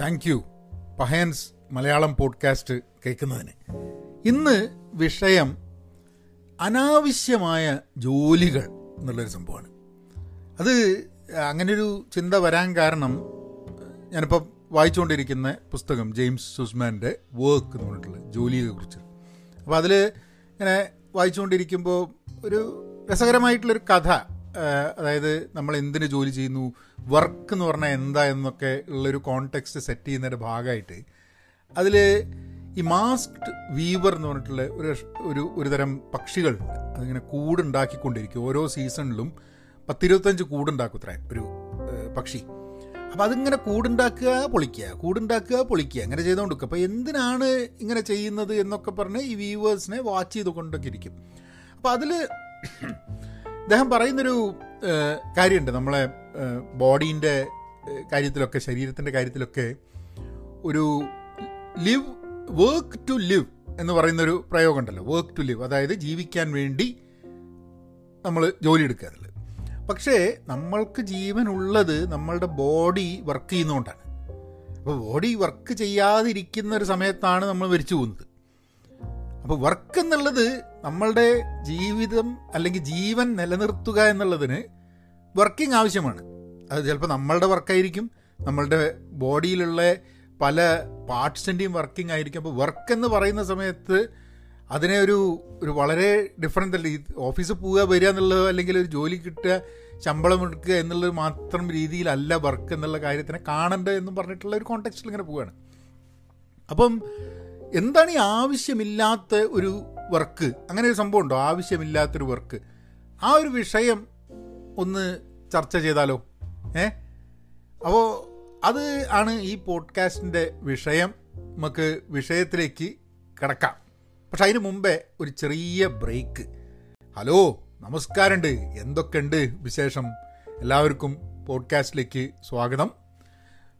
Thank you. Pahayans Malayalam podcast കേൾക്കുന്നതിന്. ഇന്ന് വിഷയം അനാവശ്യമായ ജോലികൾ എന്നുള്ളൊരു സംഭവമാണ്. അത് അങ്ങനൊരു ചിന്ത വരാൻ കാരണം ഞാനിപ്പോൾ വായിച്ചുകൊണ്ടിരിക്കുന്ന പുസ്തകം ജെയിംസ് സുസ്മാന്റെ വർക്ക് എന്ന് പറഞ്ഞിട്ടുള്ള ജോലിയെക്കുറിച്ച്. അപ്പോൾ അതിൽ ഇങ്ങനെ വായിച്ചുകൊണ്ടിരിക്കുമ്പോൾ ഒരു രസകരമായിട്ടുള്ളൊരു കഥ അതായത് നമ്മൾ എന്തിന് ജോലി ചെയ്യുന്നു? വർക്ക് എന്ന് പറഞ്ഞാൽ എന്താ എന്നൊക്കെ ഉള്ളൊരു കോണ്ടെക്സ്റ്റ് സെറ്റ് ചെയ്യുന്നതിന്റെ ഭാഗമായിട്ട് അതിൽ ഈ മാസ്ക്ഡ് വീവർ എന്ന് പറഞ്ഞിട്ടുള്ള ഒരു ഒരു ഒരു തരം പക്ഷികളുണ്ട് അതിങ്ങനെ കൂടുണ്ടാക്കിക്കൊണ്ടിരിക്കും. ഓരോ സീസണിലും പത്തിരുപത്തഞ്ച് കൂടുണ്ടാക്കും ഇത്രയും ഒരു പക്ഷി. അപ്പോൾ അതിങ്ങനെ കൂടുണ്ടാക്കുക പൊളിക്കുക കൂടുണ്ടാക്കുക പൊളിക്കുക അങ്ങനെ ചെയ്തുകൊണ്ടിരിക്കുക അപ്പോൾ എന്തിനാണ് ഇങ്ങനെ ചെയ്യുന്നത് എന്നൊക്കെ പറഞ്ഞ് ഈ വ്യൂവേഴ്സിനെ വാച്ച് ചെയ്തുകൊണ്ടൊക്കെ ഇരിക്കും. അപ്പോൾ അതിൽ അദ്ദേഹം പറയുന്നൊരു കാര്യമുണ്ട്. നമ്മളെ ബോഡീന്റെ കാര്യത്തിലൊക്കെ ശരീരത്തിന്റെ കാര്യത്തിലൊക്കെ ഒരു ലിവ് വർക്ക് ടു ലിവ് എന്ന് പറയുന്നൊരു പ്രയോഗം ഉണ്ടല്ലോ വർക്ക് ടു ലിവ്. അതായത് ജീവിക്കാൻ വേണ്ടി നമ്മൾ ജോലി എടുക്കുക പക്ഷേ നമ്മൾക്ക് ജീവനുള്ളത് നമ്മളുടെ ബോഡി വർക്ക് ചെയ്യുന്നതുകൊണ്ടാണ്. അപ്പോൾ ബോഡി വർക്ക് ചെയ്യാതിരിക്കുന്ന ഒരു സമയത്താണ് നമ്മൾ മരിച്ചു പോകുന്നത്. അപ്പോൾ വർക്ക് എന്നുള്ളത് നമ്മളുടെ ജീവിതം അല്ലെങ്കിൽ ജീവൻ നിലനിർത്തുക എന്നുള്ളതിന് വർക്കിംഗ് ആവശ്യമാണ്. അത് ചിലപ്പോൾ നമ്മളുടെ വർക്കായിരിക്കും നമ്മളുടെ ബോഡിയിലുള്ള പല പാർട്സിന്റെയും വർക്കിംഗ് ആയിരിക്കും. അപ്പോൾ വർക്ക് എന്ന് പറയുന്ന സമയത്ത് അതിനെ ഒരു ഒരു വളരെ ഡിഫറെന്റ് അല്ല. ഓഫീസിൽ പോവുക വരിക എന്നുള്ളത് അല്ലെങ്കിൽ ഒരു ജോലി കിട്ടുക ശമ്പളം എടുക്കുക എന്നുള്ളത് മാത്രം രീതിയിലല്ല വർക്ക് എന്നുള്ള കാര്യത്തിനെ കാണേണ്ടത് എന്നും പറഞ്ഞിട്ടുള്ള ഒരു കോണ്ടെക്സ്റ്റിൽ ഇങ്ങനെ പോവുകയാണ്. അപ്പം എന്താണ് ഈ ആവശ്യമില്ലാത്ത ഒരു വർക്ക് അങ്ങനെ ഒരു സംഭവം ഉണ്ടോ? ആവശ്യമില്ലാത്തൊരു വർക്ക് ആ ഒരു വിഷയം ഒന്ന് ചർച്ച ചെയ്താലോ? ഏ? അപ്പോൾ അത് ആണ് ഈ പോഡ്കാസ്റ്റിന്റെ വിഷയം. നമുക്ക് വിഷയത്തിലേക്ക് കിടക്കാം. പക്ഷെ അതിന് മുമ്പേ ഒരു ചെറിയ ബ്രേക്ക് ഹലോ നമസ്കാരമുണ്ട്. എന്തൊക്കെയുണ്ട് വിശേഷം? എല്ലാവർക്കും പോഡ്കാസ്റ്റിലേക്ക് സ്വാഗതം.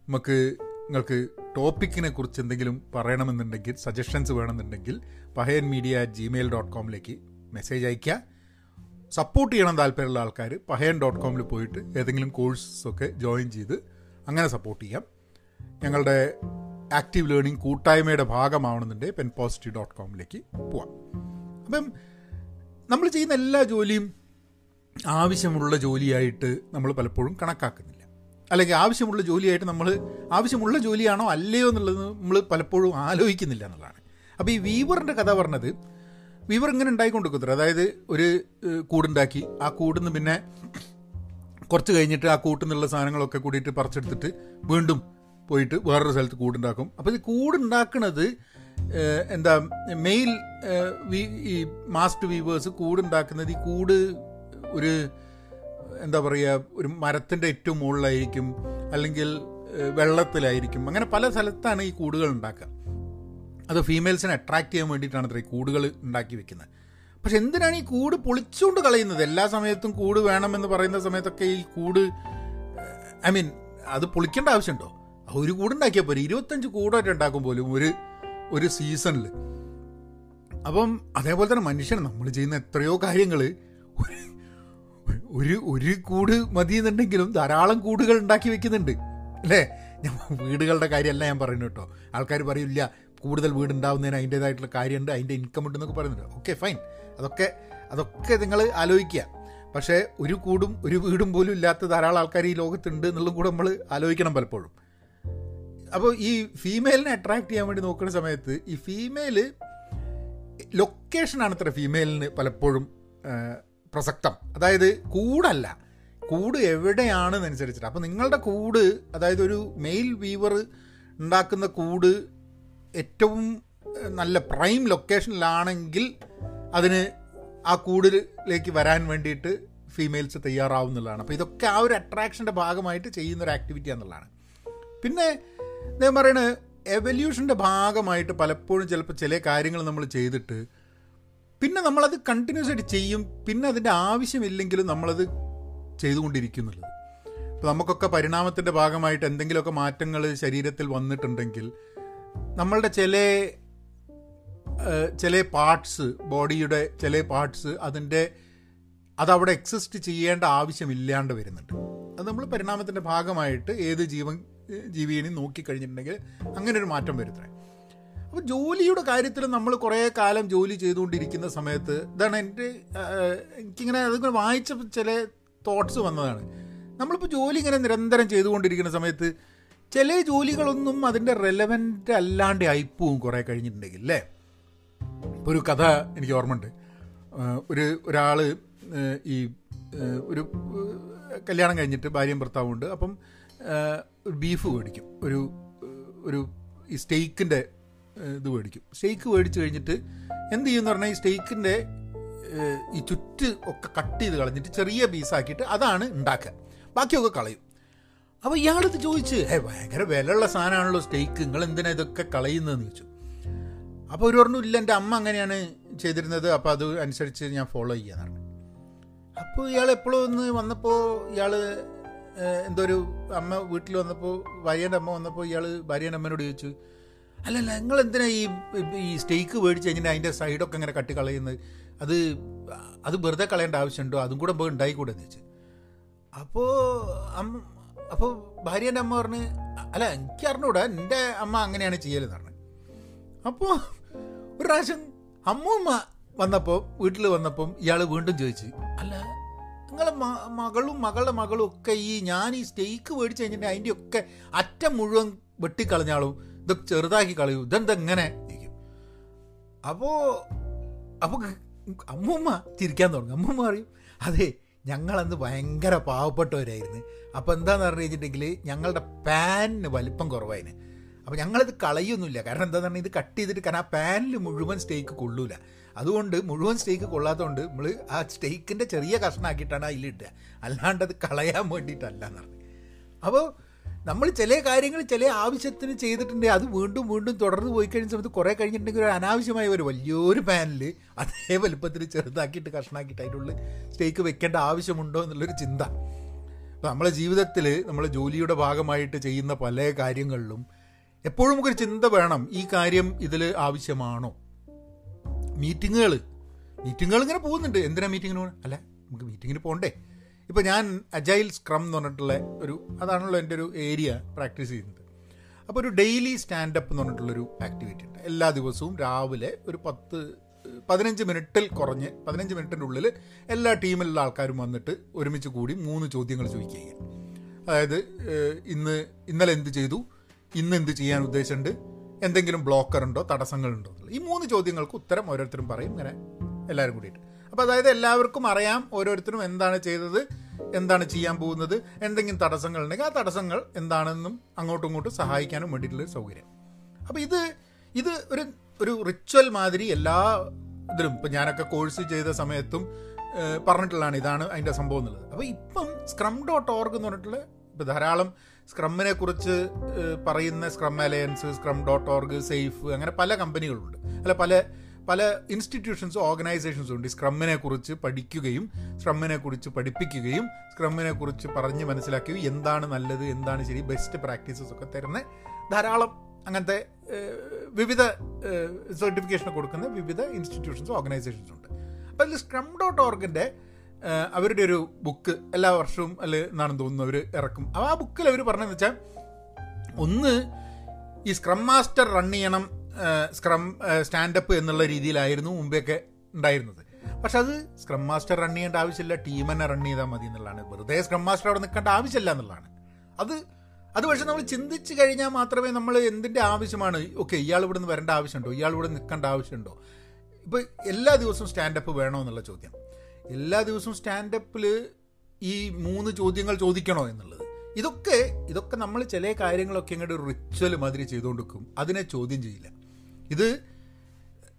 നമുക്ക് നിങ്ങൾക്ക് ടോപ്പിക്കിനെ കുറിച്ച് എന്തെങ്കിലും പറയണമെന്നുണ്ടെങ്കിൽ സജഷൻസ് വേണമെന്നുണ്ടെങ്കിൽ Pahayan media at Gmail dot കോമിലേക്ക് message അയയ്ക്കുക. സപ്പോർട്ട് ചെയ്യണം താല്പര്യമുള്ള ആൾക്കാർ പഹയൻ ഡോട്ട് കോമിൽ പോയിട്ട് ഏതെങ്കിലും കോഴ്സൊക്കെ ജോയിൻ ചെയ്ത് അങ്ങനെ സപ്പോർട്ട് ചെയ്യാം. ഞങ്ങളുടെ ആക്റ്റീവ് ലേണിംഗ് കൂട്ടായ്മയുടെ ഭാഗമാവണമെന്നുണ്ടെങ്കിൽ പെൻ പോസിറ്റീവ് ഡോട്ട് കോമിലേക്ക് പോവാം. അപ്പം നമ്മൾ ചെയ്യുന്ന എല്ലാ ജോലിയും ആവശ്യമുള്ള ജോലിയായിട്ട് നമ്മൾ പലപ്പോഴും കണക്കാക്കുന്നില്ല. അല്ലെങ്കിൽ ആവശ്യമുള്ള ജോലിയായിട്ട് നമ്മൾ ആവശ്യമുള്ള ജോലിയാണോ അല്ലയോ എന്നുള്ളത് നമ്മൾ പലപ്പോഴും ആലോചിക്കുന്നില്ല എന്നുള്ളതാണ്. അപ്പോൾ ഈ വീവറിന്റെ കഥ പറഞ്ഞത് വീവർ ഇങ്ങനെ ഉണ്ടായിക്കൊണ്ടിരിക്കുന്നത് അതായത് ഒരു കൂടുണ്ടാക്കി. ആ കൂടുന്ന് പിന്നെ കുറച്ച് കഴിഞ്ഞിട്ട് ആ കൂട്ടിൽ നിന്നുള്ള സാധനങ്ങളൊക്കെ കൂടിയിട്ട് പറിച്ചെടുത്തിട്ട് വീണ്ടും പോയിട്ട് വേറൊരു സ്ഥലത്ത് കൂടുണ്ടാക്കും. അപ്പോൾ ഈ കൂടുണ്ടാക്കുന്നത് എന്താ മെയിൽ ഈ മാസ്റ്റ് വീവേഴ്സ് കൂടുണ്ടാക്കുന്നത് ഈ കൂട് ഒരു എന്താ പറയുക ഒരു മരത്തിന്റെ ഏറ്റവും മുകളിലായിരിക്കും അല്ലെങ്കിൽ വെള്ളത്തിലായിരിക്കും. അങ്ങനെ പല സ്ഥലത്താണ് ഈ കൂടുകൾ ഉണ്ടാക്കുക. അത് ഫീമെയിൽസിനെ അട്രാക്ട് ചെയ്യാൻ വേണ്ടിയിട്ടാണ് അത്ര ഈ കൂടുകൾ ഉണ്ടാക്കി വെക്കുന്നത്. പക്ഷെ എന്തിനാണ് ഈ കൂട് പൊളിച്ചുകൊണ്ട് കളയുന്നത്? എല്ലാ സമയത്തും കൂട് വേണമെന്ന് പറയുന്ന സമയത്തൊക്കെ ഈ കൂട് ഐ മീൻ അത് പൊളിക്കേണ്ട ആവശ്യമുണ്ടോ? ഒരു കൂടുണ്ടാക്കിയാൽ പോലും ഇരുപത്തഞ്ച് കൂടായിട്ട് ഉണ്ടാക്കും പോലും ഒരു ഒരു സീസണിൽ അപ്പം അതേപോലെ തന്നെ മനുഷ്യൻ നമ്മൾ ചെയ്യുന്ന എത്രയോ കാര്യങ്ങൾ ഒരു ഒരു കൂട് മതി എന്നുണ്ടെങ്കിലും ധാരാളം കൂടുകൾ ഉണ്ടാക്കി വെക്കുന്നുണ്ട്. അല്ലേ? ഞാൻ വീടുകളുടെ കാര്യമല്ല ഞാൻ പറയുന്നു കേട്ടോ. ആൾക്കാർ പറയില്ല കൂടുതൽ വീടുണ്ടാവുന്നതിന് അതിന്റേതായിട്ടുള്ള കാര്യമുണ്ട് അതിന്റെ ഇൻകം ഉണ്ടെന്നൊക്കെ പറയുന്നുണ്ട്. ഓക്കെ ഫൈൻ അതൊക്കെ അതൊക്കെ നിങ്ങൾ ആലോചിക്കുക. പക്ഷേ ഒരു കൂടും ഒരു വീടും പോലും ഇല്ലാത്ത ധാരാളം ആൾക്കാർ ഈ ലോകത്തുണ്ട് എന്നുള്ളതും കൂടെ നമ്മൾ ആലോചിക്കണം പലപ്പോഴും. അപ്പോൾ ഈ ഫീമെയിലിനെ അട്രാക്ട് ചെയ്യാൻ വേണ്ടി നോക്കുന്ന സമയത്ത് ഈ ഫീമെയിൽ ലൊക്കേഷനാണ് ഇത്ര ഫീമെയിലിന് പലപ്പോഴും പ്രസക്തം. അതായത് കൂടല്ല. കൂട് എവിടെയാണെന്നനുസരിച്ചിട്ട്. അപ്പോൾ നിങ്ങളുടെ കൂട് അതായത് ഒരു മെയിൽ വീവർ ഉണ്ടാക്കുന്ന കൂട് ഏറ്റവും നല്ല പ്രൈം ലൊക്കേഷനിലാണെങ്കിൽ അതിന് ആ കൂടിലേക്ക് വരാൻ വേണ്ടിയിട്ട് ഫീമെയിൽസ് തയ്യാറാവുന്നതാണ് അപ്പോൾ ഇതൊക്കെ ആ ഒരു അട്രാക്ഷന്റെ ഭാഗമായിട്ട് ചെയ്യുന്ന ഒരു ആക്ടിവിറ്റി എന്നുള്ളതാണ്. പിന്നെ ഞാൻ പറയുന്നത് എവല്യൂഷന്റെ ഭാഗമായിട്ട് പലപ്പോഴും ചിലപ്പോൾ ചില കാര്യങ്ങൾ നമ്മൾ ചെയ്തിട്ട് പിന്നെ നമ്മളത് കണ്ടിന്യൂസ് ആയിട്ട് ചെയ്യും. പിന്നെ അതിന്റെ ആവശ്യമില്ലെങ്കിലും നമ്മളത് ചെയ്തുകൊണ്ടിരിക്കുന്നുള്ളത്. അപ്പോൾ നമുക്കൊക്കെ പരിണാമത്തിന്റെ ഭാഗമായിട്ട് എന്തെങ്കിലുമൊക്കെ മാറ്റങ്ങൾ ശരീരത്തിൽ വന്നിട്ടുണ്ടെങ്കിൽ നമ്മളുടെ ചില ചില പാർട്സ് ബോഡിയുടെ ചില പാർട്സ് അതിന്റെ അതവിടെ എക്സിസ്റ്റ് ചെയ്യേണ്ട ആവശ്യമില്ലാണ്ട് വരുന്നുണ്ട്. അത് നമ്മൾ പരിണാമത്തിന്റെ ഭാഗമായിട്ട് ഏത് ജീവൻ ജീവിയെയും നോക്കിക്കഴിഞ്ഞിട്ടുണ്ടെങ്കിൽ അങ്ങനെ ഒരു മാറ്റം വരുത്തേ അപ്പോൾ ജോലിയുടെ കാര്യത്തിൽ നമ്മൾ കുറേ കാലം ജോലി ചെയ്തുകൊണ്ടിരിക്കുന്ന സമയത്ത് ഇതാണ് എന്റെ എനിക്കിങ്ങനെ അതിങ്ങനെ വായിച്ച ചില തോട്ട്സ് വന്നതാണ്. നമ്മളിപ്പോൾ ജോലി ഇങ്ങനെ നിരന്തരം ചെയ്തുകൊണ്ടിരിക്കുന്ന സമയത്ത് ചില ജോലികളൊന്നും അതിന്റെ റെലവന്റ് അല്ലാണ്ട് ആയിപ്പോവും കുറേ കഴിഞ്ഞിട്ടുണ്ടെങ്കിൽ അല്ലേ? ഇപ്പോൾ ഒരു കഥ എനിക്ക് ഓർമ്മയുണ്ട്. ഒരു ഒരാൾ ഈ ഒരു കല്യാണം കഴിഞ്ഞിട്ട് ഭാര്യയും ഭർത്താവും ഉണ്ട്. അപ്പം ഒരു ബീഫ് മേടിക്കും. ഒരു ഒരു ഈ സ്റ്റേക്കിന്റെ ഇത് മേടിക്കും. സ്റ്റേക്ക് മേടിച്ച് കഴിഞ്ഞിട്ട് എന്ത് ചെയ്യുമെന്ന് പറഞ്ഞാൽ ഈ സ്റ്റേക്കിന്റെ ഈ ചുറ്റ് ഒക്കെ കട്ട് ചെയ്ത് കളഞ്ഞിട്ട് ചെറിയ പീസാക്കിയിട്ട് അതാണ് ഉണ്ടാക്കുക ബാക്കിയൊക്കെ കളയും. അപ്പോൾ ഇയാളിത് ചോദിച്ച് ഏ ഭയങ്കര വിലയുള്ള സാധനമാണല്ലോ സ്റ്റേക്ക് നിങ്ങൾ എന്തിനാ ഇതൊക്കെ കളയുന്നതെന്ന് ചോദിച്ചു. അപ്പോൾ ഒരു പറഞ്ഞു ഇല്ല എന്റെ അമ്മ അങ്ങനെയാണ് ചെയ്തിരുന്നത്. അപ്പോൾ അത് അനുസരിച്ച് ഞാൻ ഫോളോ ചെയ്യാന്നാണ് അപ്പോൾ ഇയാൾ എപ്പോഴും ഒന്ന് വന്നപ്പോൾ ഇയാൾ എന്തോ ഒരു അമ്മ വീട്ടിൽ വന്നപ്പോൾ ഭാര്യേന്റെ അമ്മ വന്നപ്പോൾ ഇയാൾ ഭാര്യേന്റെ അമ്മേനോട് ചോദിച്ചു അല്ലല്ല നിങ്ങൾ എന്തിനാ ഈ ഈ സ്റ്റേക്ക് മേടിച്ച് കഴിഞ്ഞാൽ അതിന്റെ സൈഡൊക്കെ ഇങ്ങനെ കട്ടി കളയുന്നത് അത് അത് വെറുതെ കളയേണ്ട ആവശ്യമുണ്ടോ? അതും കൂടെ പോയി ഉണ്ടായിക്കൂടെ എന്ന് വെച്ച്. അപ്പോൾ അമ്മ അപ്പോൾ ഭാര്യേന്റെ അമ്മ പറഞ്ഞ് അല്ല എനിക്ക് അറിഞ്ഞൂടാ എന്റെ അമ്മ അങ്ങനെയാണ് ചെയ്യലെന്ന് പറഞ്ഞു. അപ്പോൾ ഒരു പ്രാവശ്യം അമ്മൂമ്മ വന്നപ്പോൾ വീട്ടിൽ വന്നപ്പം ഇയാൾ വീണ്ടും ചോദിച്ചു അല്ല നിങ്ങളെ മകളും മകളുടെ മകളും ഒക്കെ ഈ ഞാൻ ഈ സ്റ്റേക്ക് മേടിച്ച് കഴിഞ്ഞിട്ട് അതിന്റെ ഒക്കെ അറ്റം മുഴുവൻ വെട്ടിക്കളഞ്ഞാളും ഇതൊക്കെ ചെറുതാക്കി കളയൂ. ഇതെന്താ എങ്ങനെ അപ്പോൾ അപ്പോൾ അമ്മൂമ്മ ചിരിക്കാൻ തുടങ്ങി. അമ്മൂമ്മ പറയും അതെ ഞങ്ങളന്ന് ഭയങ്കര പാവപ്പെട്ടവരായിരുന്നു. അപ്പോൾ എന്താണെന്ന് പറഞ്ഞു വെച്ചിട്ടുണ്ടെങ്കിൽ ഞങ്ങളുടെ പാനിന് വലിപ്പം കുറവായിന്. അപ്പോൾ ഞങ്ങളിത് കളയൊന്നുമില്ല. കാരണം എന്താണെന്ന് പറഞ്ഞാൽ ഇത് കട്ട് ചെയ്തിട്ട് കാരണം ആ പാനിൽ മുഴുവൻ സ്റ്റേക്ക് കൊള്ളൂല. അതുകൊണ്ട് മുഴുവൻ സ്റ്റേക്ക് കൊള്ളാത്തതുകൊണ്ട് നമ്മൾ ആ സ്റ്റേക്കിന്റെ ചെറിയ കഷ്ണമാക്കിയിട്ടാണ് അതിലിട്ടുക അല്ലാണ്ട് അത് കളയാൻ വേണ്ടിയിട്ടല്ല എന്ന് പറഞ്ഞു. അപ്പോൾ നമ്മൾ ചില കാര്യങ്ങൾ ചില ആവശ്യത്തിന് ചെയ്തിട്ടുണ്ടെങ്കിൽ അത് വീണ്ടും വീണ്ടും തുടർന്ന് പോയി കഴിഞ്ഞ സമയത്ത് കുറേ കഴിഞ്ഞിട്ടുണ്ടെങ്കിൽ ഒരു അനാവശ്യമായ ഒരു വലിയൊരു പാനിൽ അതേ വലുപ്പത്തിൽ ചെറുതാക്കിയിട്ട് കഷ്ണാക്കിയിട്ട് അതിനുള്ളിൽ സ്റ്റേക്ക് വെക്കേണ്ട ആവശ്യമുണ്ടോ എന്നുള്ളൊരു ചിന്ത. അപ്പോൾ നമ്മളെ ജീവിതത്തിൽ നമ്മളെ ജോലിയുടെ ഭാഗമായിട്ട് ചെയ്യുന്ന പല കാര്യങ്ങളിലും എപ്പോഴും നമുക്കൊരു ചിന്ത വേണം ഈ കാര്യം ഇതിൽ ആവശ്യമാണോ? മീറ്റിങ്ങുകൾ മീറ്റിങ്ങുകൾ ഇങ്ങനെ പോകുന്നുണ്ട്. എന്തിനാ മീറ്റിങ്ങിന് അല്ല നമുക്ക് മീറ്റിങ്ങിന് പോകണ്ടേ ഇപ്പോൾ ഞാൻ അജൈൽ സ്ക്രം എന്ന് പറഞ്ഞിട്ടുള്ള ഒരു അതാണല്ലോ എന്റെ ഒരു ഏരിയ പ്രാക്ടീസ് ചെയ്യുന്നത്. അപ്പോൾ ഒരു ഡെയിലി സ്റ്റാൻഡപ്പ് എന്ന് പറഞ്ഞിട്ടുള്ളൊരു ആക്ടിവിറ്റി ഉണ്ട്. എല്ലാ ദിവസവും രാവിലെ ഒരു പത്ത് പതിനഞ്ച് മിനിറ്റിൽ കുറഞ്ഞ് പതിനഞ്ച് മിനിറ്റിന്റെ ഉള്ളിൽ എല്ലാ ടീമിലുള്ള ആൾക്കാരും വന്നിട്ട് ഒരുമിച്ച് കൂടി മൂന്ന് ചോദ്യങ്ങൾ ചോദിക്കുക അതായത് ഇന്ന് ഇന്നലെ എന്ത് ചെയ്തു? ഇന്ന് എന്ത് ചെയ്യാൻ ഉദ്ദേശമുണ്ട് എന്തെങ്കിലും ബ്ലോക്കർ ഉണ്ടോ? തടസ്സങ്ങളുണ്ടോ ഈ മൂന്ന് ചോദ്യങ്ങൾക്ക് ഉത്തരം ഓരോരുത്തരും പറയും. ഇങ്ങനെ എല്ലാവരും കൂടിയിട്ട്. അപ്പോൾ അതായത് എല്ലാവർക്കും അറിയാം ഓരോരുത്തരും എന്താണ് ചെയ്തത്. എന്താണ് ചെയ്യാൻ പോകുന്നത്? എന്തെങ്കിലും തടസ്സങ്ങൾ ഉണ്ടെങ്കിൽ ആ തടസ്സങ്ങൾ എന്താണെന്നും അങ്ങോട്ടും ഇങ്ങോട്ടും സഹായിക്കാനും വേണ്ടിയിട്ടുള്ള സൗകര്യം. അപ്പോൾ ഇത് ഇത് ഒരു ഒരു റിച്വൽ മാതിരി എല്ലാ ഇതിലും ഇപ്പം ഞാനൊക്കെ കോഴ്സ് ചെയ്ത സമയത്തും പറഞ്ഞിട്ടുള്ളതാണ് ഇതാണ് അതിന്റെ സംഭവം എന്നുള്ളത്. അപ്പോൾ ഇപ്പം സ്ക്രം ഡോട്ട് ഓർഗ് എന്ന് പറഞ്ഞിട്ടുള്ള ഇപ്പോൾ ധാരാളം സ്ക്രമ്മിനെ കുറിച്ച് പറയുന്ന scrum alliance scrum dot org safe അങ്ങനെ പല കമ്പനികളുണ്ട് അല്ല പല പല ഇൻസ്റ്റിറ്റ്യൂഷൻസും ഓർഗനൈസേഷൻസും ഉണ്ട്. സ്ക്രമ്മിനെ കുറിച്ച് പഠിക്കുകയും സ്ക്രമ്മിനെ കുറിച്ച് പഠിപ്പിക്കുകയും സ്ക്രമ്മിനെ കുറിച്ച് പറഞ്ഞ് മനസ്സിലാക്കുകയും എന്താണ് നല്ലത് എന്താണ് ശരി ബെസ്റ്റ് പ്രാക്ടീസസ് ഒക്കെ തരുന്ന ധാരാളം അങ്ങനത്തെ വിവിധ സർട്ടിഫിക്കേഷൻ കൊടുക്കുന്ന വിവിധ ഇൻസ്റ്റിറ്റ്യൂഷൻസും ഓർഗനൈസേഷൻസും ഉണ്ട്. അപ്പോൾ അതിൽ സ്ക്രം ഡോട്ട് ഓർഗിന്റെ അവരുടെ ഒരു ബുക്ക് എല്ലാ വർഷവും അല്ല എന്നാണ് തോന്നുന്നു അവർ ഇറക്കും. അപ്പോൾ ആ ബുക്കിൽ അവർ പറഞ്ഞതെന്ന് വെച്ചാൽ ഒന്ന് ഈ സ്ക്രം മാസ്റ്റർ റൺ ചെയ്യണം സ്ക്രം സ്റ്റാൻഡപ്പ് എന്നുള്ള രീതിയിലായിരുന്നു മുമ്പെയൊക്കെ ഉണ്ടായിരുന്നത്. പക്ഷെ അത് സ്ക്രം മാസ്റ്റർ റൺ ചെയ്യേണ്ട ആവശ്യമില്ല ടീം തന്നെ റൺ ചെയ്താൽ മതി എന്നുള്ളതാണ്. വെറുതെ സ്ക്രം മാസ്റ്റർ അവിടെ നിൽക്കേണ്ട ആവശ്യമില്ല എന്നുള്ളതാണ്. അത് അത് പക്ഷെ നമ്മൾ ചിന്തിച്ച് കഴിഞ്ഞാൽ മാത്രമേ നമ്മൾ എന്തിന്റെ ആവശ്യമാണ്? ഓക്കെ ഇയാൾ ഇവിടെ നിന്ന് വരേണ്ട ആവശ്യമുണ്ടോ? ഇയാൾ ഇവിടെ നിൽക്കേണ്ട ആവശ്യമുണ്ടോ? ഇപ്പോൾ എല്ലാ ദിവസവും സ്റ്റാൻഡപ്പ് വേണോ എന്നുള്ള ചോദ്യം. എല്ലാ ദിവസവും സ്റ്റാൻഡപ്പിൽ ഈ മൂന്ന് ചോദ്യങ്ങൾ ചോദിക്കണോ എന്നുള്ളത്. ഇതൊക്കെ ഇതൊക്കെ നമ്മൾ ചില കാര്യങ്ങളൊക്കെ ഇങ്ങോട്ട് റിച്വൽ മാതിരി ചെയ്തുകൊണ്ടിരിക്കും. അതിനെ ചോദ്യം ചെയ്യില്ല. ഇത്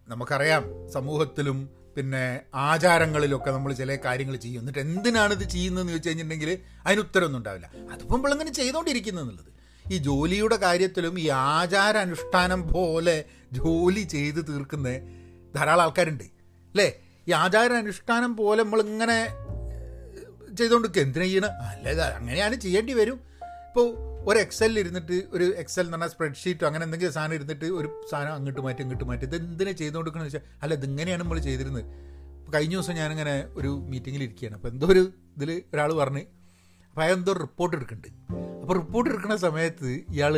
നമുക്കറിയാം സമൂഹത്തിലും പിന്നെ ആചാരങ്ങളിലൊക്കെ നമ്മൾ ചില കാര്യങ്ങൾ ചെയ്യും. എന്നിട്ട് എന്തിനാണ് ഇത് ചെയ്യുന്നതെന്ന് ചോദിച്ചു കഴിഞ്ഞിട്ടുണ്ടെങ്കിൽ അതിന് ഉത്തരമൊന്നും ഉണ്ടാവില്ല. അതിപ്പം നമ്മളിങ്ങനെ ചെയ്തുകൊണ്ടിരിക്കുന്നു എന്നുള്ളത്? ഈ ജോലിയുടെ കാര്യത്തിലും ഈ ആചാര അനുഷ്ഠാനം പോലെ ജോലി ചെയ്ത് തീർക്കുന്ന ധാരാളം ആൾക്കാരുണ്ട്. അല്ലേ? ഈ ആചാര അനുഷ്ഠാനം പോലെ നമ്മളിങ്ങനെ ചെയ്തുകൊണ്ടിരിക്കുക എന്തിനാ ചെയ്യണം? അല്ല അങ്ങനെയാണ് ചെയ്യേണ്ടി വരും. ഇപ്പോൾ ഒരു എക്സലിൽ ഇരുന്നിട്ട് ഒരു എക്സൽ എന്ന് പറഞ്ഞാൽ സ്പ്രെഡ്ഷീറ്റോ അങ്ങനെ എന്തെങ്കിലും സാധനം ഇരുന്നിട്ട് ഒരു സാധനം അങ്ങോട്ട് മാറ്റി ഇങ്ങോട്ട് മാറ്റി. ഇത് എന്തിനാ ചെയ്തുകൊണ്ടിരിക്കണമെന്ന് വെച്ചാൽ അല്ല ഇതിങ്ങനെയാണ് നമ്മൾ ചെയ്തിരുന്നത്. കഴിഞ്ഞ ദിവസം ഞാനിങ്ങനെ ഒരു മീറ്റിങ്ങിൽ ഇരിക്കുകയാണ്. അപ്പോൾ എന്തോ ഒരു ഇതിൽ ഒരാൾ പറഞ്ഞ് അപ്പോൾ അയാൾ എന്തോ റിപ്പോർട്ട് എടുക്കുന്നുണ്ട്. അപ്പോൾ അപ്പോൾ റിപ്പോർട്ട് എടുക്കുന്ന സമയത്ത് ഇയാൾ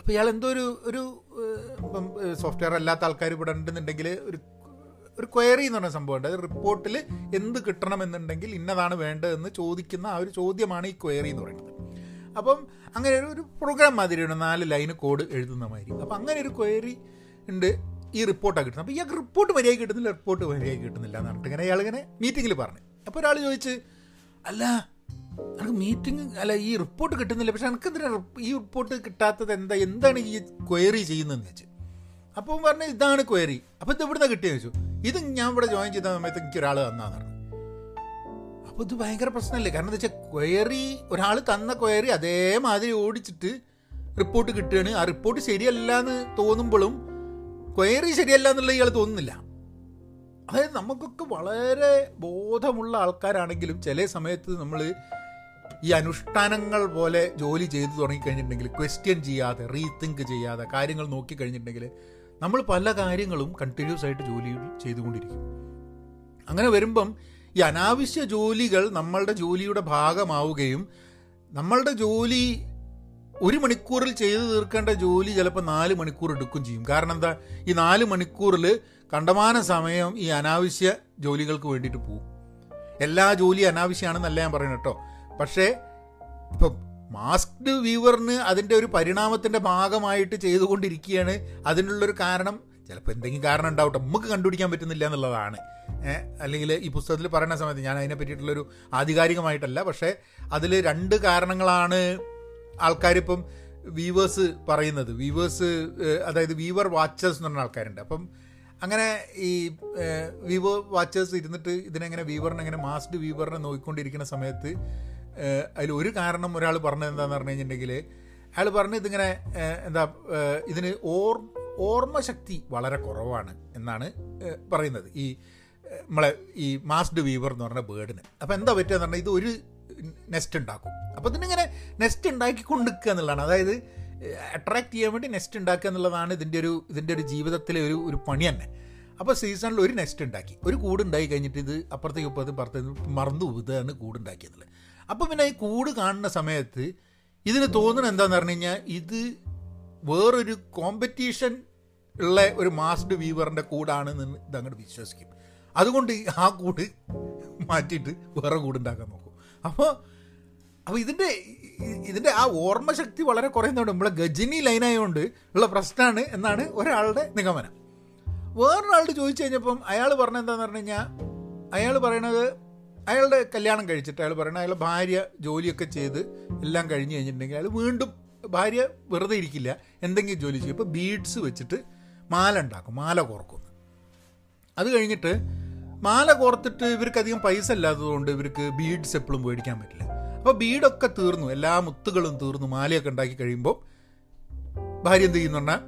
അപ്പോൾ ഇയാൾ എന്തോ ഒരു ഒരു ഇപ്പം സോഫ്റ്റ്വെയർ അല്ലാത്ത ആൾക്കാർ ഇവിടെ ഉണ്ടെന്നുണ്ടെങ്കിൽ ഒരു ഒരു ക്വയറി എന്ന് പറഞ്ഞ സംഭവമുണ്ട്. അത് റിപ്പോർട്ടിൽ എന്ത് കിട്ടണമെന്നുണ്ടെങ്കിൽ ഇന്നതാണ് വേണ്ടതെന്ന് ചോദിക്കുന്ന ആ ഒരു ചോദ്യമാണ് ഈ ക്വയറി എന്ന് പറയുന്നത്. അപ്പം അങ്ങനെ ഒരു പ്രോഗ്രാം മാതിരിയാണ് നാല് ലൈൻ കോഡ് എഴുതുന്ന മാതിരി. അപ്പം അങ്ങനെ ഒരു ക്വയറി ഉണ്ട് ഈ റിപ്പോർട്ടാണ് കിട്ടുന്നത്. അപ്പോൾ ഇയാൾക്ക് റിപ്പോർട്ട് മര്യാദ കിട്ടുന്നില്ല റിപ്പോർട്ട് മര്യാദ കിട്ടുന്നില്ല എന്ന് പറഞ്ഞിട്ട് ഇങ്ങനെ ഇയാളിങ്ങനെ മീറ്റിങ്ങിൽ പറഞ്ഞു. അപ്പോൾ ഒരാൾ ചോദിച്ച് അല്ല എനിക്ക് മീറ്റിംഗ് അല്ല ഈ റിപ്പോർട്ട് കിട്ടുന്നില്ല. പക്ഷെ എനിക്ക് എന്തിനാ ഈ റിപ്പോർട്ട് കിട്ടാത്തത്? എന്താ എന്താണ് ഈ ക്വയറി ചെയ്യുന്നതെന്ന് വെച്ച് അപ്പം പറഞ്ഞു ഇതാണ് ക്വയറി അപ്പോൾ ഇത് ഇവിടുന്ന് കിട്ടിയെന്ന് വെച്ചു ഇത് ഞാൻ ഇവിടെ ജോയിൻ ചെയ്ത സമയത്ത് എനിക്ക് ഒരാൾ തന്നാന്ന് പറഞ്ഞു. അപ്പോൾ ഇത് ഭയങ്കര പ്രശ്നമല്ലേ കാരണം എന്താ വെച്ചാൽ ക്വയറി ഒരാൾ തന്ന ക്വയറി അതേമാതിരി ഓടിച്ചിട്ട് റിപ്പോർട്ട് കിട്ടുകയാണ്. ആ റിപ്പോർട്ട് ശരിയല്ല എന്ന് തോന്നുമ്പോഴും ക്വയറി ശരിയല്ല എന്നുള്ള ഇയാൾ തോന്നുന്നില്ല. അതായത് നമുക്കൊക്കെ വളരെ ബോധമുള്ള ആൾക്കാരാണെങ്കിലും ചില സമയത്ത് നമ്മൾ ഈ അനുഷ്ഠാനങ്ങൾ പോലെ ജോലി ചെയ്തു തുടങ്ങിക്കഴിഞ്ഞിട്ടുണ്ടെങ്കിൽ ക്വസ്റ്റ്യൻ ചെയ്യാതെ റീതിങ്ക് ചെയ്യാതെ കാര്യങ്ങൾ നോക്കിക്കഴിഞ്ഞിട്ടുണ്ടെങ്കിൽ നമ്മൾ പല കാര്യങ്ങളും കണ്ടിന്യൂസ് ആയിട്ട് ജോലി ചെയ്തുകൊണ്ടിരിക്കും. അങ്ങനെ വരുമ്പം ഈ അനാവശ്യ ജോലികൾ നമ്മളുടെ ജോലിയുടെ ഭാഗമാവുകയും നമ്മളുടെ ജോലി ഒരു മണിക്കൂറിൽ ചെയ്തു തീർക്കേണ്ട ജോലി ചിലപ്പോൾ നാല് മണിക്കൂർ എടുക്കും ചെയ്യും. കാരണം എന്താ? ഈ നാല് മണിക്കൂറിൽ കണ്ടമാന സമയം ഈ അനാവശ്യ ജോലികൾക്ക് വേണ്ടിയിട്ട് പോകും. എല്ലാ ജോലി അനാവശ്യമാണെന്നല്ല ഞാൻ പറയുന്നത് കേട്ടോ. പക്ഷേ ഇപ്പം മാസ്ക്ഡ് വ്യൂവറിന് അതിന്റെ ഒരു പരിണാമത്തിന്റെ ഭാഗമായിട്ട് ചെയ്തുകൊണ്ടിരിക്കുകയാണ്. അതിനുള്ളൊരു കാരണം ചിലപ്പോൾ എന്തെങ്കിലും കാരണം ഉണ്ടാവട്ടെ. നമുക്ക് കണ്ടുപിടിക്കാൻ പറ്റുന്നില്ല എന്നുള്ളതാണ്. അല്ലെങ്കിൽ ഈ പുസ്തകത്തിൽ പറയുന്ന സമയത്ത് ഞാൻ അതിനെ പറ്റിയിട്ടുള്ളൊരു ആധികാരികമായിട്ടല്ല. പക്ഷേ അതിൽ രണ്ട് കാരണങ്ങളാണ് ആൾക്കാരിപ്പം വീവേഴ്സ് പറയുന്നത്. വീവേഴ്സ് അതായത് വീവർ വാച്ചേഴ്സ് എന്ന് പറഞ്ഞ ആൾക്കാരുണ്ട്. അപ്പം അങ്ങനെ ഈ വീവർ വാച്ചേഴ്സ് ഇരുന്നിട്ട് ഇതിനെങ്ങനെ വീവറിനെ എങ്ങനെ മാസ്ഡ് വീവറിനെ നോക്കിക്കൊണ്ടിരിക്കുന്ന സമയത്ത് അതിൽ ഒരു കാരണം ഒരാൾ പറഞ്ഞത് എന്താണെന്ന് പറഞ്ഞു കഴിഞ്ഞിട്ടുണ്ടെങ്കിൽ അയാൾ പറഞ്ഞ് ഇതിങ്ങനെ എന്താ ഇതിന് ഓർ ഓർമ്മശക്തി വളരെ കുറവാണ് എന്നാണ് പറയുന്നത്. ഈ നമ്മളെ ഈ മാസ്ഡ് വീവർ എന്ന് പറഞ്ഞ ബേർഡിന് അപ്പോൾ എന്താ പറ്റുക എന്ന് പറഞ്ഞാൽ ഇത് ഒരു നെസ്റ്റ് ഉണ്ടാക്കും. അപ്പോൾ ഇതിനിങ്ങനെ നെസ്റ്റ് ഉണ്ടാക്കി നിൽക്കുക എന്നുള്ളതാണ്. അതായത് അട്രാക്ട് ചെയ്യാൻ വേണ്ടി നെസ്റ്റ് ഉണ്ടാക്കുക എന്നുള്ളതാണ് ഇതിന്റെ ഒരു ഇതിന്റെ ഒരു ജീവിതത്തിലെ ഒരു ഒരു പണി തന്നെ. അപ്പോൾ സീസണിൽ ഒരു നെസ്റ്റ് ഉണ്ടാക്കി. ഒരു കൂട് ഉണ്ടായി കഴിഞ്ഞിട്ട് ഇത് അപ്പുറത്തേക്ക് ഇപ്പുറത്തും പുറത്തേക്ക് മറന്നു ഇതാണ് കൂടുണ്ടാക്കിയതല്ലേ അപ്പോൾ പിന്നെ ഈ കൂട് കാണുന്ന സമയത്ത് ഇതിന് തോന്നുന്നത് എന്താണെന്ന് പറഞ്ഞു കഴിഞ്ഞാൽ ഇത് വേറൊരു കോമ്പറ്റീഷൻ ഉള്ള ഒരു മാസ്ഡ് വ്യൂവറിന്റെ കൂടാണ് ഇതങ്ങോട്ട് വിശ്വസിക്കും. അതുകൊണ്ട് ആ കൂട് മാറ്റിയിട്ട് വേറെ കൂടുണ്ടാക്കാൻ നോക്കും. അപ്പോൾ അപ്പോൾ ഇതിന്റെ ഇതിന്റെ ആ ഓർമ്മശക്തി വളരെ കുറയുന്നതുകൊണ്ട് നമ്മളെ ഗജനി ലൈനായതുകൊണ്ട് ഉള്ള പ്രശ്നമാണ് എന്നാണ് ഒരാളുടെ നിഗമനം. വേറൊരാളോട് ചോദിച്ചു കഴിഞ്ഞപ്പം അയാൾ പറഞ്ഞത് എന്താണെന്ന് പറഞ്ഞു കഴിഞ്ഞാൽ അയാൾ പറയണത് അയാളുടെ കല്യാണം കഴിച്ചിട്ട് അയാൾ പറയണത് അയാളുടെ ഭാര്യ ജോലിയൊക്കെ ചെയ്ത് എല്ലാം കഴിഞ്ഞ് കഴിഞ്ഞിട്ടുണ്ടെങ്കിൽ അയാൾ വീണ്ടും ഭാര്യ വെറുതെ ഇരിക്കില്ല എന്തെങ്കിലും ജോലി ചെയ്യും. ഇപ്പോൾ ബീഡ്സ് വെച്ചിട്ട് മാല ഉണ്ടാക്കും മാല കോർക്കും. അത് കഴിഞ്ഞിട്ട് മാല കോർത്തിട്ട് ഇവർക്ക് അധികം പൈസ ഇല്ലാത്തതുകൊണ്ട് ഇവർക്ക് ബീഡ്സ് എപ്പോഴും മേടിക്കാൻ പറ്റില്ല. അപ്പോൾ ബീഡൊക്കെ തീർന്നു എല്ലാ മുത്തുകളും തീർന്നു മാലയൊക്കെ ഉണ്ടാക്കി കഴിയുമ്പോൾ ഭാര്യ എന്ത് ചെയ്യുന്നു പറഞ്ഞാൽ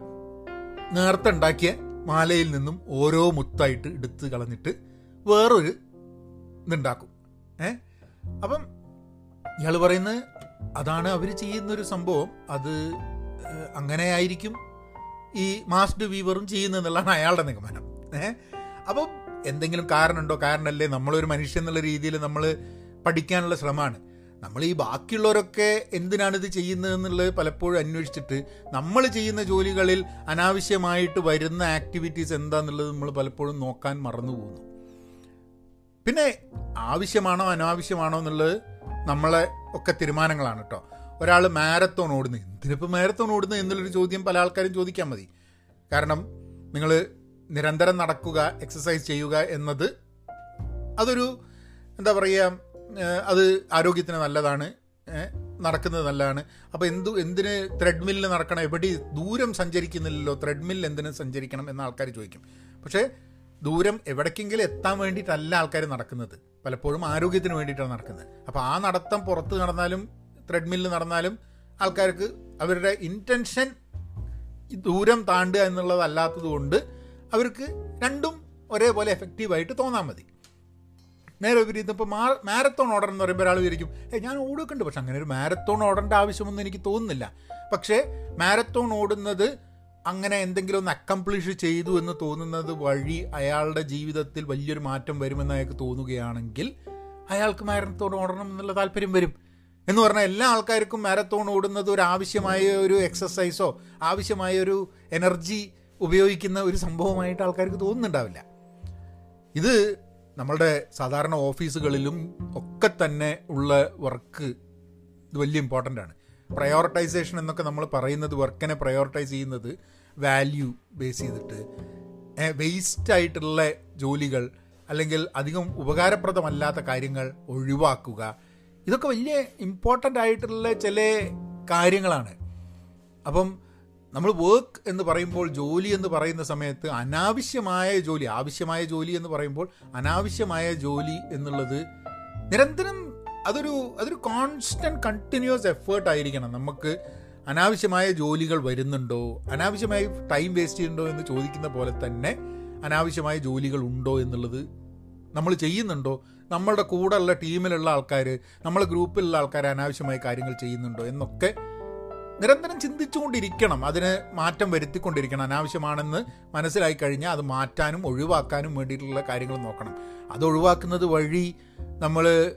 നേരത്തെ ഉണ്ടാക്കിയ മാലയിൽ നിന്നും ഓരോ മുത്തായിട്ട് എടുത്ത് കളഞ്ഞിട്ട് വേറൊരു ഇതുണ്ടാക്കും. ഏ? അപ്പം ഇയാൾ പറയുന്നത് അതാണ് അവർ ചെയ്യുന്നൊരു സംഭവം. അത് അങ്ങനെ ആയിരിക്കും. ഈ മാസ്റ്റ് വീവറും ചെയ്യുന്നതെന്നുള്ളതാണ് അയാളുടെ നിഗമനം. ഏഹ് അപ്പം എന്തെങ്കിലും കാരണമുണ്ടോ? കാരണമല്ലേ നമ്മളൊരു മനുഷ്യൻ എന്നുള്ള രീതിയിൽ നമ്മൾ പഠിക്കാനുള്ള ശ്രമമാണ്. നമ്മൾ ഈ ബാക്കിയുള്ളവരൊക്കെ എന്തിനാണ് ഇത് ചെയ്യുന്നതെന്നുള്ളത് പലപ്പോഴും അന്വേഷിച്ചിട്ട് നമ്മൾ ചെയ്യുന്ന ജോലികളിൽ അനാവശ്യമായിട്ട് വരുന്ന ആക്ടിവിറ്റീസ് എന്താണെന്നുള്ളത് നമ്മൾ പലപ്പോഴും നോക്കാൻ മറന്നു പോകുന്നു. പിന്നെ ആവശ്യമാണോ അനാവശ്യമാണോ എന്നുള്ളത് നമ്മളെ ഒക്കെ തീരുമാനങ്ങളാണ് കേട്ടോ. ഒരാൾ മാരത്തോൺ ഓടുന്നത് എന്തിനിപ്പോൾ മാരത്തോൺ ഓടുന്നത് എന്നുള്ളൊരു ചോദ്യം പല ആൾക്കാരും ചോദിക്കാൻ മതി. കാരണം നിങ്ങൾ നിരന്തരം നടക്കുക എക്സസൈസ് ചെയ്യുക എന്നത് അതൊരു എന്താ പറയുക അത് ആരോഗ്യത്തിന് നല്ലതാണ് നടക്കുന്നത് നല്ലതാണ്. അപ്പോൾ എന്തു എന്തിന് ത്രെഡ്മില്ലിൽ നടക്കണം? എവിടെ ദൂരം സഞ്ചരിക്കുന്നില്ലല്ലോ? ത്രെഡ്മില്ലിൽ എന്തിനു സഞ്ചരിക്കണം എന്ന ആൾക്കാർ ചോദിക്കും. പക്ഷേ ദൂരം എവിടേക്കെങ്കിലും എത്താൻ വേണ്ടിയിട്ടല്ല ആൾക്കാർ നടക്കുന്നത്. പലപ്പോഴും ആരോഗ്യത്തിന് വേണ്ടിയിട്ടാണ് നടക്കുന്നത്. അപ്പോൾ ആ നടത്തം പുറത്ത് നടന്നാലും ത്രെഡ്മില്ലിൽ നടന്നാലും ആൾക്കാർക്ക് അവരുടെ ഇന്റൻഷൻ ദൂരം താണ്ടുക എന്നുള്ളതല്ലാത്തത് കൊണ്ട് അവർക്ക് രണ്ടും ഒരേപോലെ എഫക്റ്റീവായിട്ട് തോന്നാൽ മതി. നേരെ വിപരീതം ഇപ്പോൾ മാ മാരത്തോൺ ഓർഡർ എന്ന് പറയുമ്പോൾ ഒരാൾ വിചാരിക്കും ഏ ഞാൻ ഓടുക്കുന്നുണ്ട് പക്ഷെ അങ്ങനെ ഒരു മാരത്തോൺ ഓടേണ്ട ആവശ്യമൊന്നും എനിക്ക് തോന്നുന്നില്ല. പക്ഷേ മാരത്തോൺ ഓടുന്നത് അങ്ങനെ എന്തെങ്കിലും ഒന്ന് അക്കംപ്ലിഷ് ചെയ്തു എന്ന് തോന്നുന്നത് വഴി അയാളുടെ ജീവിതത്തിൽ വലിയൊരു മാറ്റം വരുമെന്ന് അയാൾക്ക് തോന്നുകയാണെങ്കിൽ അയാൾക്ക് മാരത്തോൺ ഓടണം എന്നുള്ള താല്പര്യം വരും. എന്ന് പറഞ്ഞാൽ എല്ലാ ആൾക്കാർക്കും മാരത്തോൺ ഓടുന്നത് ഒരു ആവശ്യമായ ഒരു എക്സസൈസോ ആവശ്യമായ ഒരു എനർജി ഉപയോഗിക്കുന്ന ഒരു സംഭവമായിട്ട് ആൾക്കാർക്ക് തോന്നുന്നുണ്ടാവില്ല. ഇത് നമ്മളുടെ സാധാരണ ഓഫീസുകളിലും ഒക്കെ തന്നെ ഉള്ള വർക്ക് ഇത് വലിയ ഇമ്പോർട്ടന്റ് ആണ്. പ്രയോറിറ്റൈസേഷൻ എന്നൊക്കെ നമ്മൾ പറയുന്നത് വർക്കിനെ പ്രയോറിറ്റൈസ് ചെയ്യുന്നത് വാല്യൂ ബേസ് ചെയ്തിട്ട് വേസ്റ്റ് ആയിട്ടുള്ള ജോലികൾ അല്ലെങ്കിൽ അധികം ഉപകാരപ്രദമല്ലാത്ത കാര്യങ്ങൾ ഒഴിവാക്കുക ഇതൊക്കെ വലിയ ഇമ്പോർട്ടന്റ് ആയിട്ടുള്ള ചില കാര്യങ്ങളാണ്. അപ്പം നമ്മൾ വർക്ക് എന്ന് പറയുമ്പോൾ ജോലി എന്ന് പറയുന്ന സമയത്ത് അനാവശ്യമായ ജോലി ആവശ്യമായ ജോലി എന്ന് പറയുമ്പോൾ അനാവശ്യമായ ജോലി എന്നുള്ളത് നിരന്തരം അതൊരു അതൊരു കോൺസ്റ്റന്റ് കണ്ടിന്യൂസ് എഫേർട്ട് ആയിരിക്കണം. നമുക്ക് അനാവശ്യമായ ജോലികൾ വരുന്നുണ്ടോ അനാവശ്യമായി ടൈം വേസ്റ്റ് ചെയ്യുന്നുണ്ടോ എന്ന് ചോദിക്കുന്ന പോലെ തന്നെ അനാവശ്യമായ ജോലികൾ ഉണ്ടോ എന്നുള്ളത് നമ്മൾ ചെയ്യുന്നുണ്ടോ? നമ്മളുടെ കൂടെയുള്ള ടീമിലുള്ള ആൾക്കാർ നമ്മളെ ഗ്രൂപ്പിലുള്ള ആൾക്കാർ അനാവശ്യമായ കാര്യങ്ങൾ ചെയ്യുന്നുണ്ടോ എന്നൊക്കെ നിരന്തരം ചിന്തിച്ചുകൊണ്ടിരിക്കണം. അതിന് മാറ്റം വരുത്തിക്കൊണ്ടിരിക്കണം. അനാവശ്യമാണെന്ന് മനസ്സിലായി കഴിഞ്ഞാൽ അത് മാറ്റാനും ഒഴിവാക്കാനും വേണ്ടിയിട്ടുള്ള കാര്യങ്ങൾ നോക്കണം. അത് ഒഴിവാക്കുന്നത് വഴി നമ്മൾ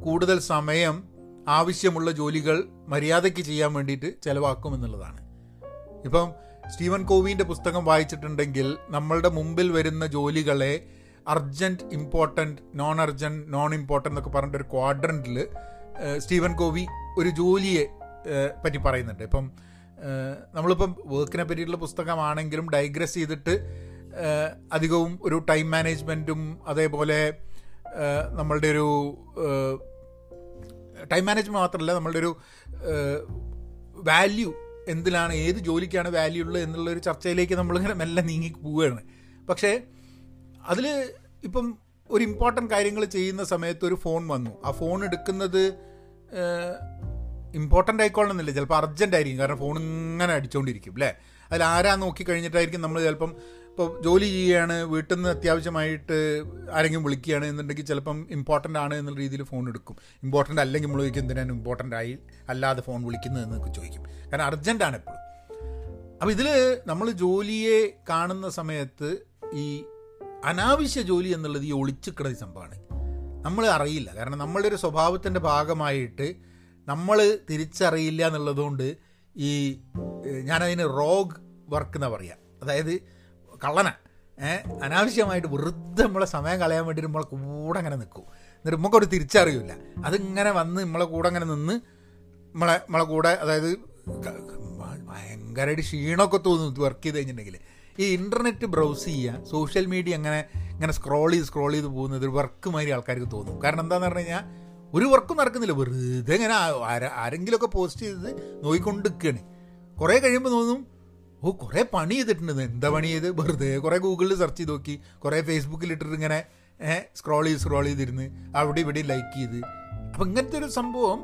കൂടുതൽ സമയം ആവശ്യമുള്ള ജോലികൾ മര്യാദയ്ക്ക് ചെയ്യാൻ വേണ്ടിയിട്ട് ചിലവാക്കും എന്നുള്ളതാണ്. ഇപ്പം സ്റ്റീവൻ കോവിന്റെ പുസ്തകം വായിച്ചിട്ടുണ്ടെങ്കിൽ നമ്മളുടെ മുമ്പിൽ വരുന്ന ജോലികളെ urgent important non urgent non important എന്നൊക്കെ പറഞ്ഞിട്ട് ഒരു ക്വാഡ്രന്റിൽ സ്റ്റീവൻ കോവി ഒരു ജോലിയെ പറ്റി പറയുന്നുണ്ട്. ഇപ്പം നമ്മളിപ്പം വർക്കിനെ പറ്റിയിട്ടുള്ള പുസ്തകമാണെങ്കിലും ഡൈഗ്രസ് ചെയ്തിട്ട് അധികവും ഒരു ടൈം മാനേജ്മെന്റും അതേപോലെ നമ്മളുടെ ഒരു ടൈം മാനേജ്മെന്റ് മാത്രമല്ല നമ്മളുടെ ഒരു വാല്യൂ എന്തിലാണ് ഏത് ജോലിക്കാണ് വാല്യൂ ഉള്ളത് എന്നുള്ളൊരു ചർച്ചയിലേക്ക് നമ്മളിങ്ങനെ മെല്ലെ നീങ്ങി പോവുകയാണ് പക്ഷേ അതിൽ ഇപ്പം ഒരു ഇമ്പോർട്ടന്റ് കാര്യങ്ങൾ ചെയ്യുന്ന സമയത്ത് ഒരു ഫോൺ വന്നു. ആ ഫോൺ എടുക്കുന്നത് ഇമ്പോർട്ടന്റ് ആയിക്കോളണമെന്നില്ല ചിലപ്പോൾ അർജന്റ് ആയിരിക്കും. കാരണം ഫോൺ ഇങ്ങനെ അടിച്ചുകൊണ്ടിരിക്കും അല്ലേ അതിൽ ആരാ നോക്കി കഴിഞ്ഞിട്ടായിരിക്കും നമ്മൾ ചിലപ്പം ഇപ്പോൾ ജോലി ചെയ്യുകയാണ് വീട്ടിൽ നിന്ന് അത്യാവശ്യമായിട്ട് ആരെങ്കിലും വിളിക്കുകയാണ് എന്നുണ്ടെങ്കിൽ ചിലപ്പം ഇമ്പോർട്ടന്റ് ആണ് എന്നുള്ള രീതിയിൽ ഫോൺ എടുക്കും. ഇമ്പോർട്ടന്റ് അല്ലെങ്കിൽ നമ്മൾ ചോദിക്കും എന്തിനാണ് ഇമ്പോർട്ടന്റ് ആയി? അല്ലാതെ ഫോൺ വിളിക്കുന്നത്? എന്നൊക്കെ ചോദിക്കും. കാരണം അർജന്റാണ് എപ്പോഴും. അപ്പോൾ ഇതിൽ നമ്മൾ ജോലിയെ കാണുന്ന സമയത്ത് ഈ അനാവശ്യ ജോലി എന്നുള്ളത് ഈ ഒളിച്ചിക്കണ സംഭവമാണ്. നമ്മൾ അറിയില്ല. കാരണം നമ്മളുടെ ഒരു സ്വഭാവത്തിന്റെ ഭാഗമായിട്ട് നമ്മൾ തിരിച്ചറിയില്ല എന്നുള്ളതുകൊണ്ട് ഈ ഞാനതിന് റോഗ് വർക്ക് എന്നാണ് പറയുക അതായത് കള്ളന. അനാവശ്യമായിട്ട് വെറുതെ നമ്മളെ സമയം കളയാൻ വേണ്ടി നമ്മളെ കൂടെ അങ്ങനെ നിൽക്കും. എന്നിട്ട് നമുക്കൊരു തിരിച്ചറിയില്ല. അതിങ്ങനെ വന്ന് നമ്മളെ കൂടെ അങ്ങനെ നിന്ന് നമ്മളെ നമ്മളെ കൂടെ അതായത് ഭയങ്കരമായിട്ട് ക്ഷീണമൊക്കെ തോന്നും വർക്ക് ചെയ്ത് കഴിഞ്ഞിട്ടുണ്ടെങ്കിൽ ഈ ഇന്റർനെറ്റ് ബ്രൗസ് ചെയ്യുക സോഷ്യൽ മീഡിയ അങ്ങനെ ഇങ്ങനെ സ്ക്രോൾ ചെയ്ത് സ്ക്രോൾ ചെയ്ത് പോകുന്നത് ഒരു വർക്ക് മാതിരി ആൾക്കാർക്ക് തോന്നും. കാരണം എന്താണെന്ന് പറഞ്ഞു കഴിഞ്ഞാൽ ഒരു വർക്കും നടക്കുന്നില്ല. വെറുതെ ഇങ്ങനെ ആരെങ്കിലുമൊക്കെ പോസ്റ്റ് ചെയ്ത് നോക്കിക്കൊണ്ടിരിക്കുകയാണ് കുറേ കഴിയുമ്പോൾ തോന്നും ഓ കുറേ പണി ചെയ്തിട്ടുണ്ട്. എന്താ പണി ചെയ്ത്? വെറുതെ കുറേ ഗൂഗിളിൽ സെർച്ച് ചെയ്ത് നോക്കി. കുറേ ഫേസ്ബുക്കിൽ ഇട്ടിട്ട് ഇങ്ങനെ സ്ക്രോൾ ചെയ്ത് സ്ക്രോൾ ചെയ്തിരുന്ന്. അവിടെ ഇവിടെ ലൈക്ക് ചെയ്ത്. അപ്പം ഇങ്ങനത്തെ ഒരു സംഭവം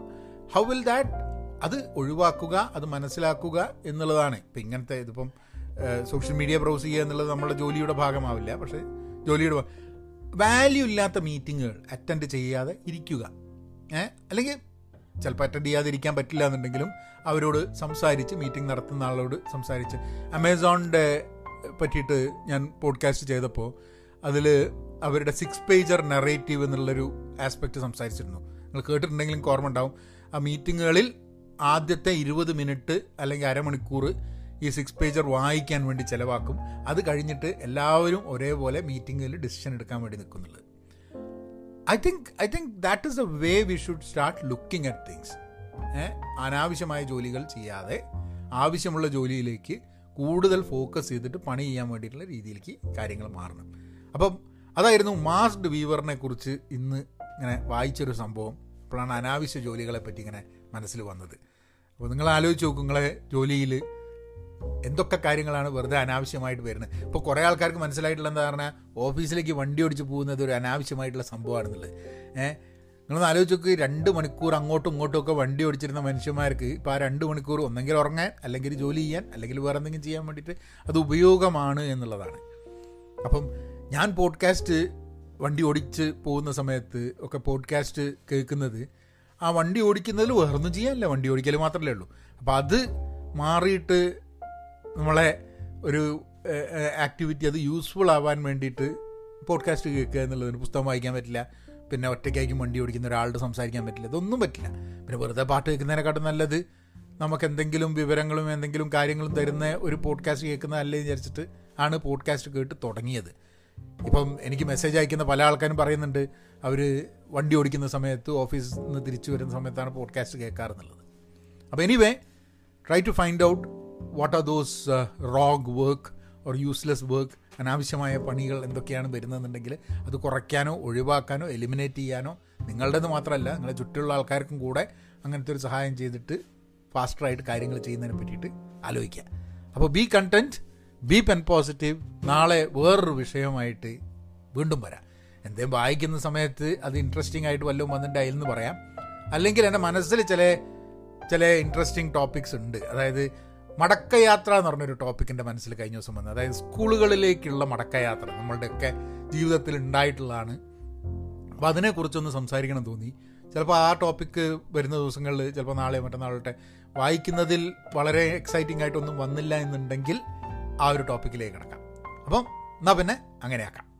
ഹൗ വിൽ ദാറ്റ് അത് ഒഴിവാക്കുക അത് മനസ്സിലാക്കുക എന്നുള്ളതാണ്. ഇപ്പം ഇങ്ങനത്തെ ഇതിപ്പം സോഷ്യൽ മീഡിയ ബ്രൗസ് ചെയ്യുക എന്നുള്ളത് നമ്മുടെ ജോലിയുടെ ഭാഗമാവില്ല. പക്ഷേ ജോലിയുടെ വാല്യൂ ഇല്ലാത്ത മീറ്റിങ്ങുകൾ അറ്റൻഡ് ചെയ്യാതെ ഇരിക്കുക. അല്ലെങ്കിൽ ചിലപ്പോൾ അറ്റൻഡ് ചെയ്യാതെ ചെയ്യാതിരിക്കാൻ പറ്റില്ല എന്നുണ്ടെങ്കിലും അവരോട് സംസാരിച്ച് മീറ്റിംഗ് നടത്തുന്ന ആളോട് സംസാരിച്ച്. അമേസോണിന്റെ പറ്റിയിട്ട് ഞാൻ പോഡ്കാസ്റ്റ് ചെയ്തപ്പോൾ അതിൽ അവരുടെ സിക്സ് പേജർ നെറേറ്റീവ് എന്നുള്ളൊരു ആസ്പെക്റ്റ് സംസാരിച്ചിരുന്നു. നിങ്ങൾ കേട്ടിട്ടുണ്ടെങ്കിലും ഓർമ്മ ഉണ്ടാവും. ആ മീറ്റിങ്ങുകളിൽ ആദ്യത്തെ ഇരുപത് മിനിറ്റ് അല്ലെങ്കിൽ അരമണിക്കൂർ ഈ സിക്സ് പേജർ വായിക്കാൻ വേണ്ടി ചിലവാക്കും. അത് കഴിഞ്ഞിട്ട് എല്ലാവരും ഒരേപോലെ മീറ്റിങ്ങിൽ ഡിസിഷൻ എടുക്കാൻ വേണ്ടി നിൽക്കുന്നുള്ളത്. I think I think that is a way we should start looking at things അനാവശ്യമായ ജോലികൾ ചെയ്യാതെ ആവശ്യമുള്ള ജോലിയിലേക്ക് കൂടുതൽ ഫോക്കസ് ചെയ്തിട്ട് പണി ചെയ്യാൻ വേണ്ടിയിട്ടുള്ള രീതിയിലേക്ക് കാര്യങ്ങൾ മാറണം. അപ്പം അതായിരുന്നു മാസ്ഡ് വീവറിനെ കുറിച്ച് ഇന്ന് ഇങ്ങനെ വായിച്ചൊരു സംഭവം. അപ്പോഴാണ് അനാവശ്യ ജോലികളെ പറ്റി ഇങ്ങനെ മനസ്സിൽ വന്നത്. അപ്പോൾ നിങ്ങൾ ആലോചിച്ച് നോക്കും ജോലിയിൽ എന്തൊക്കെ കാര്യങ്ങളാണ് വെറുതെ അനാവശ്യമായിട്ട് വരുന്നത്? ഇപ്പോൾ കുറേ ആൾക്കാർക്ക് മനസ്സിലായിട്ടുള്ള എന്താ പറഞ്ഞാൽ ഓഫീസിലേക്ക് വണ്ടി ഓടിച്ച് പോകുന്നത് ഒരു അനാവശ്യമായിട്ടുള്ള സംഭവമാണെന്നുള്ളത്. ഏഹ് നിങ്ങളൊന്ന് ആലോചിച്ച് നോക്ക് രണ്ട് മണിക്കൂർ അങ്ങോട്ടും ഇങ്ങോട്ടും ഒക്കെ വണ്ടി ഓടിച്ചിരുന്ന മനുഷ്യന്മാർക്ക് ഇപ്പോൾ ആ രണ്ട് മണിക്കൂർ ഒന്നെങ്കിൽ ഉറങ്ങാൻ അല്ലെങ്കിൽ ജോലി ചെയ്യാൻ അല്ലെങ്കിൽ വേറെ എന്തെങ്കിലും ചെയ്യാൻ വേണ്ടിയിട്ട് അത് ഉപയോഗമാണ് എന്നുള്ളതാണ്. അപ്പം ഞാൻ പോഡ്കാസ്റ്റ് വണ്ടി ഓടിച്ച് പോകുന്ന സമയത്ത് ഒക്കെ പോഡ്കാസ്റ്റ് കേൾക്കുന്നത് ആ വണ്ടി ഓടിക്കുന്നതിൽ വേറൊന്നും ചെയ്യാനില്ല. വണ്ടി ഓടിക്കൽ മാത്രമല്ലേ ഉള്ളൂ. അപ്പോൾ അത് മാറിയിട്ട് നമ്മളെ ഒരു ആക്ടിവിറ്റി അത് യൂസ്ഫുൾ ആവാൻ വേണ്ടിയിട്ട് പോഡ്കാസ്റ്റ് കേൾക്കുക എന്നുള്ളതിന് പുസ്തകം വായിക്കാൻ പറ്റില്ല. പിന്നെ ഒറ്റയ്ക്കായിരിക്കും വണ്ടി ഓടിക്കുന്ന ഒരാളുടെ സംസാരിക്കാൻ പറ്റില്ല. ഇതൊന്നും പറ്റില്ല. പിന്നെ വെറുതെ പാട്ട് കേൾക്കുന്നതിനെക്കാട്ടും നല്ലത് നമുക്ക് എന്തെങ്കിലും വിവരങ്ങളും എന്തെങ്കിലും കാര്യങ്ങളും തരുന്ന ഒരു പോഡ്കാസ്റ്റ് കേൾക്കുന്നതല്ലേ വിചാരിച്ചിട്ട് ആണ് പോഡ്കാസ്റ്റ് കേട്ട് തുടങ്ങിയത്. ഇപ്പം എനിക്ക് മെസ്സേജ് അയക്കുന്ന പല ആൾക്കാരും പറയുന്നുണ്ട് അവർ വണ്ടി ഓടിക്കുന്ന സമയത്ത് ഓഫീസിൽ നിന്ന് തിരിച്ചു വരുന്ന സമയത്താണ് പോഡ്കാസ്റ്റ് കേൾക്കാറെന്നുള്ളത് അപ്പോൾ anyway try to find out what are those wrong work or useless work അനാവശ്യമായ പണികൾ എന്തൊക്കെയാണ് വരുന്നതെന്നുണ്ടെങ്കിൽ അത് കുറയ്ക്കാനോ ഒഴിവാക്കാനോ എലിമിനേറ്റ് ചെയ്യാനോ നിങ്ങളുടേത് മാത്രമല്ല നിങ്ങളെ ചുറ്റുമുള്ള ആൾക്കാർക്കും കൂടെ അങ്ങനത്തെ ഒരു സഹായം ചെയ്തിട്ട് ഫാസ്റ്ററായിട്ട് കാര്യങ്ങൾ ചെയ്യുന്നതിനെ പറ്റിയിട്ട് ആലോചിക്കുക. അപ്പോൾ be content be pen positive നാളെ വേറൊരു വിഷയമായിട്ട് വീണ്ടും വരാം. എന്തേലും വായിക്കുന്ന സമയത്ത് അത് ഇൻട്രസ്റ്റിംഗ് ആയിട്ട് വല്ലതും വന്നിട്ടുണ്ടായില്ലെന്ന് പറയാം. അല്ലെങ്കിൽ എന്റെ മനസ്സിൽ ചില ചില ഇൻട്രസ്റ്റിംഗ് ടോപ്പിക്സ് ഉണ്ട്. അതായത് മടക്കയാത്ര എന്ന് പറഞ്ഞൊരു ടോപ്പിക്കിന്റെ മനസ്സിൽ കഴിഞ്ഞ ദിവസം വന്നത്. അതായത് സ്കൂളുകളിലേക്കുള്ള മടക്കയാത്ര നമ്മളുടെയൊക്കെ ജീവിതത്തിൽ ഉണ്ടായിട്ടുള്ളതാണ്. അപ്പോൾ അതിനെക്കുറിച്ചൊന്ന് സംസാരിക്കണം തോന്നി. ചിലപ്പോൾ ആ ടോപ്പിക്ക് വരുന്ന ദിവസങ്ങളിൽ ചിലപ്പോൾ നാളെ മറ്റന്നാളോട്ടെ വായിക്കുന്നതിൽ വളരെ എക്സൈറ്റിംഗ് ആയിട്ടൊന്നും വന്നില്ല എന്നുണ്ടെങ്കിൽ ആ ഒരു ടോപ്പിക്കിലേക്ക് കിടക്കാം. അപ്പം എന്നാൽ പിന്നെ അങ്ങനെയാക്കാം.